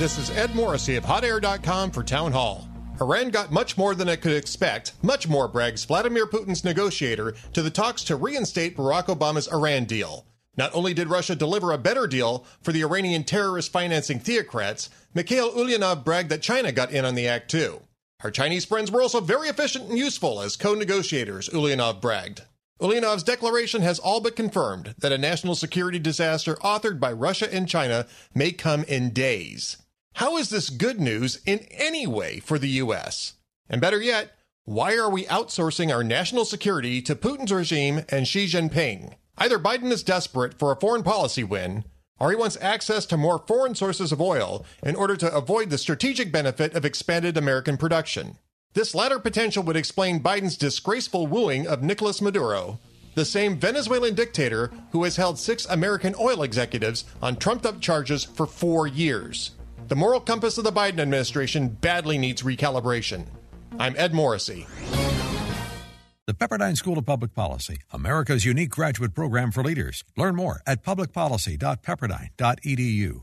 This is Ed Morrissey of HotAir.com for Town Hall. Iran got much more than it could expect, much more, brags Vladimir Putin's negotiator, to the talks to reinstate Barack Obama's Iran deal. Not only did Russia deliver a better deal for the Iranian terrorist financing theocrats, Mikhail Ulyanov bragged that China got in on the act too. Our Chinese friends were also very efficient and useful as co negotiators, Ulyanov bragged. Ulyanov's declaration has all but confirmed that a national security disaster authored by Russia and China may come in days. How is this good news in any way for the U.S.? And better yet, why are we outsourcing our national security to Putin's regime and Xi Jinping? Either Biden is desperate for a foreign policy win, or he wants access to more foreign sources of oil in order to avoid the strategic benefit of expanded American production. This latter potential would explain Biden's disgraceful wooing of Nicolas Maduro, the same Venezuelan dictator who has held six American oil executives on trumped up charges for four years. The moral compass of the Biden administration badly needs recalibration. I'm Ed Morrissey. The Pepperdine School of Public Policy, America's unique graduate program for leaders. Learn more at publicpolicy.pepperdine.edu.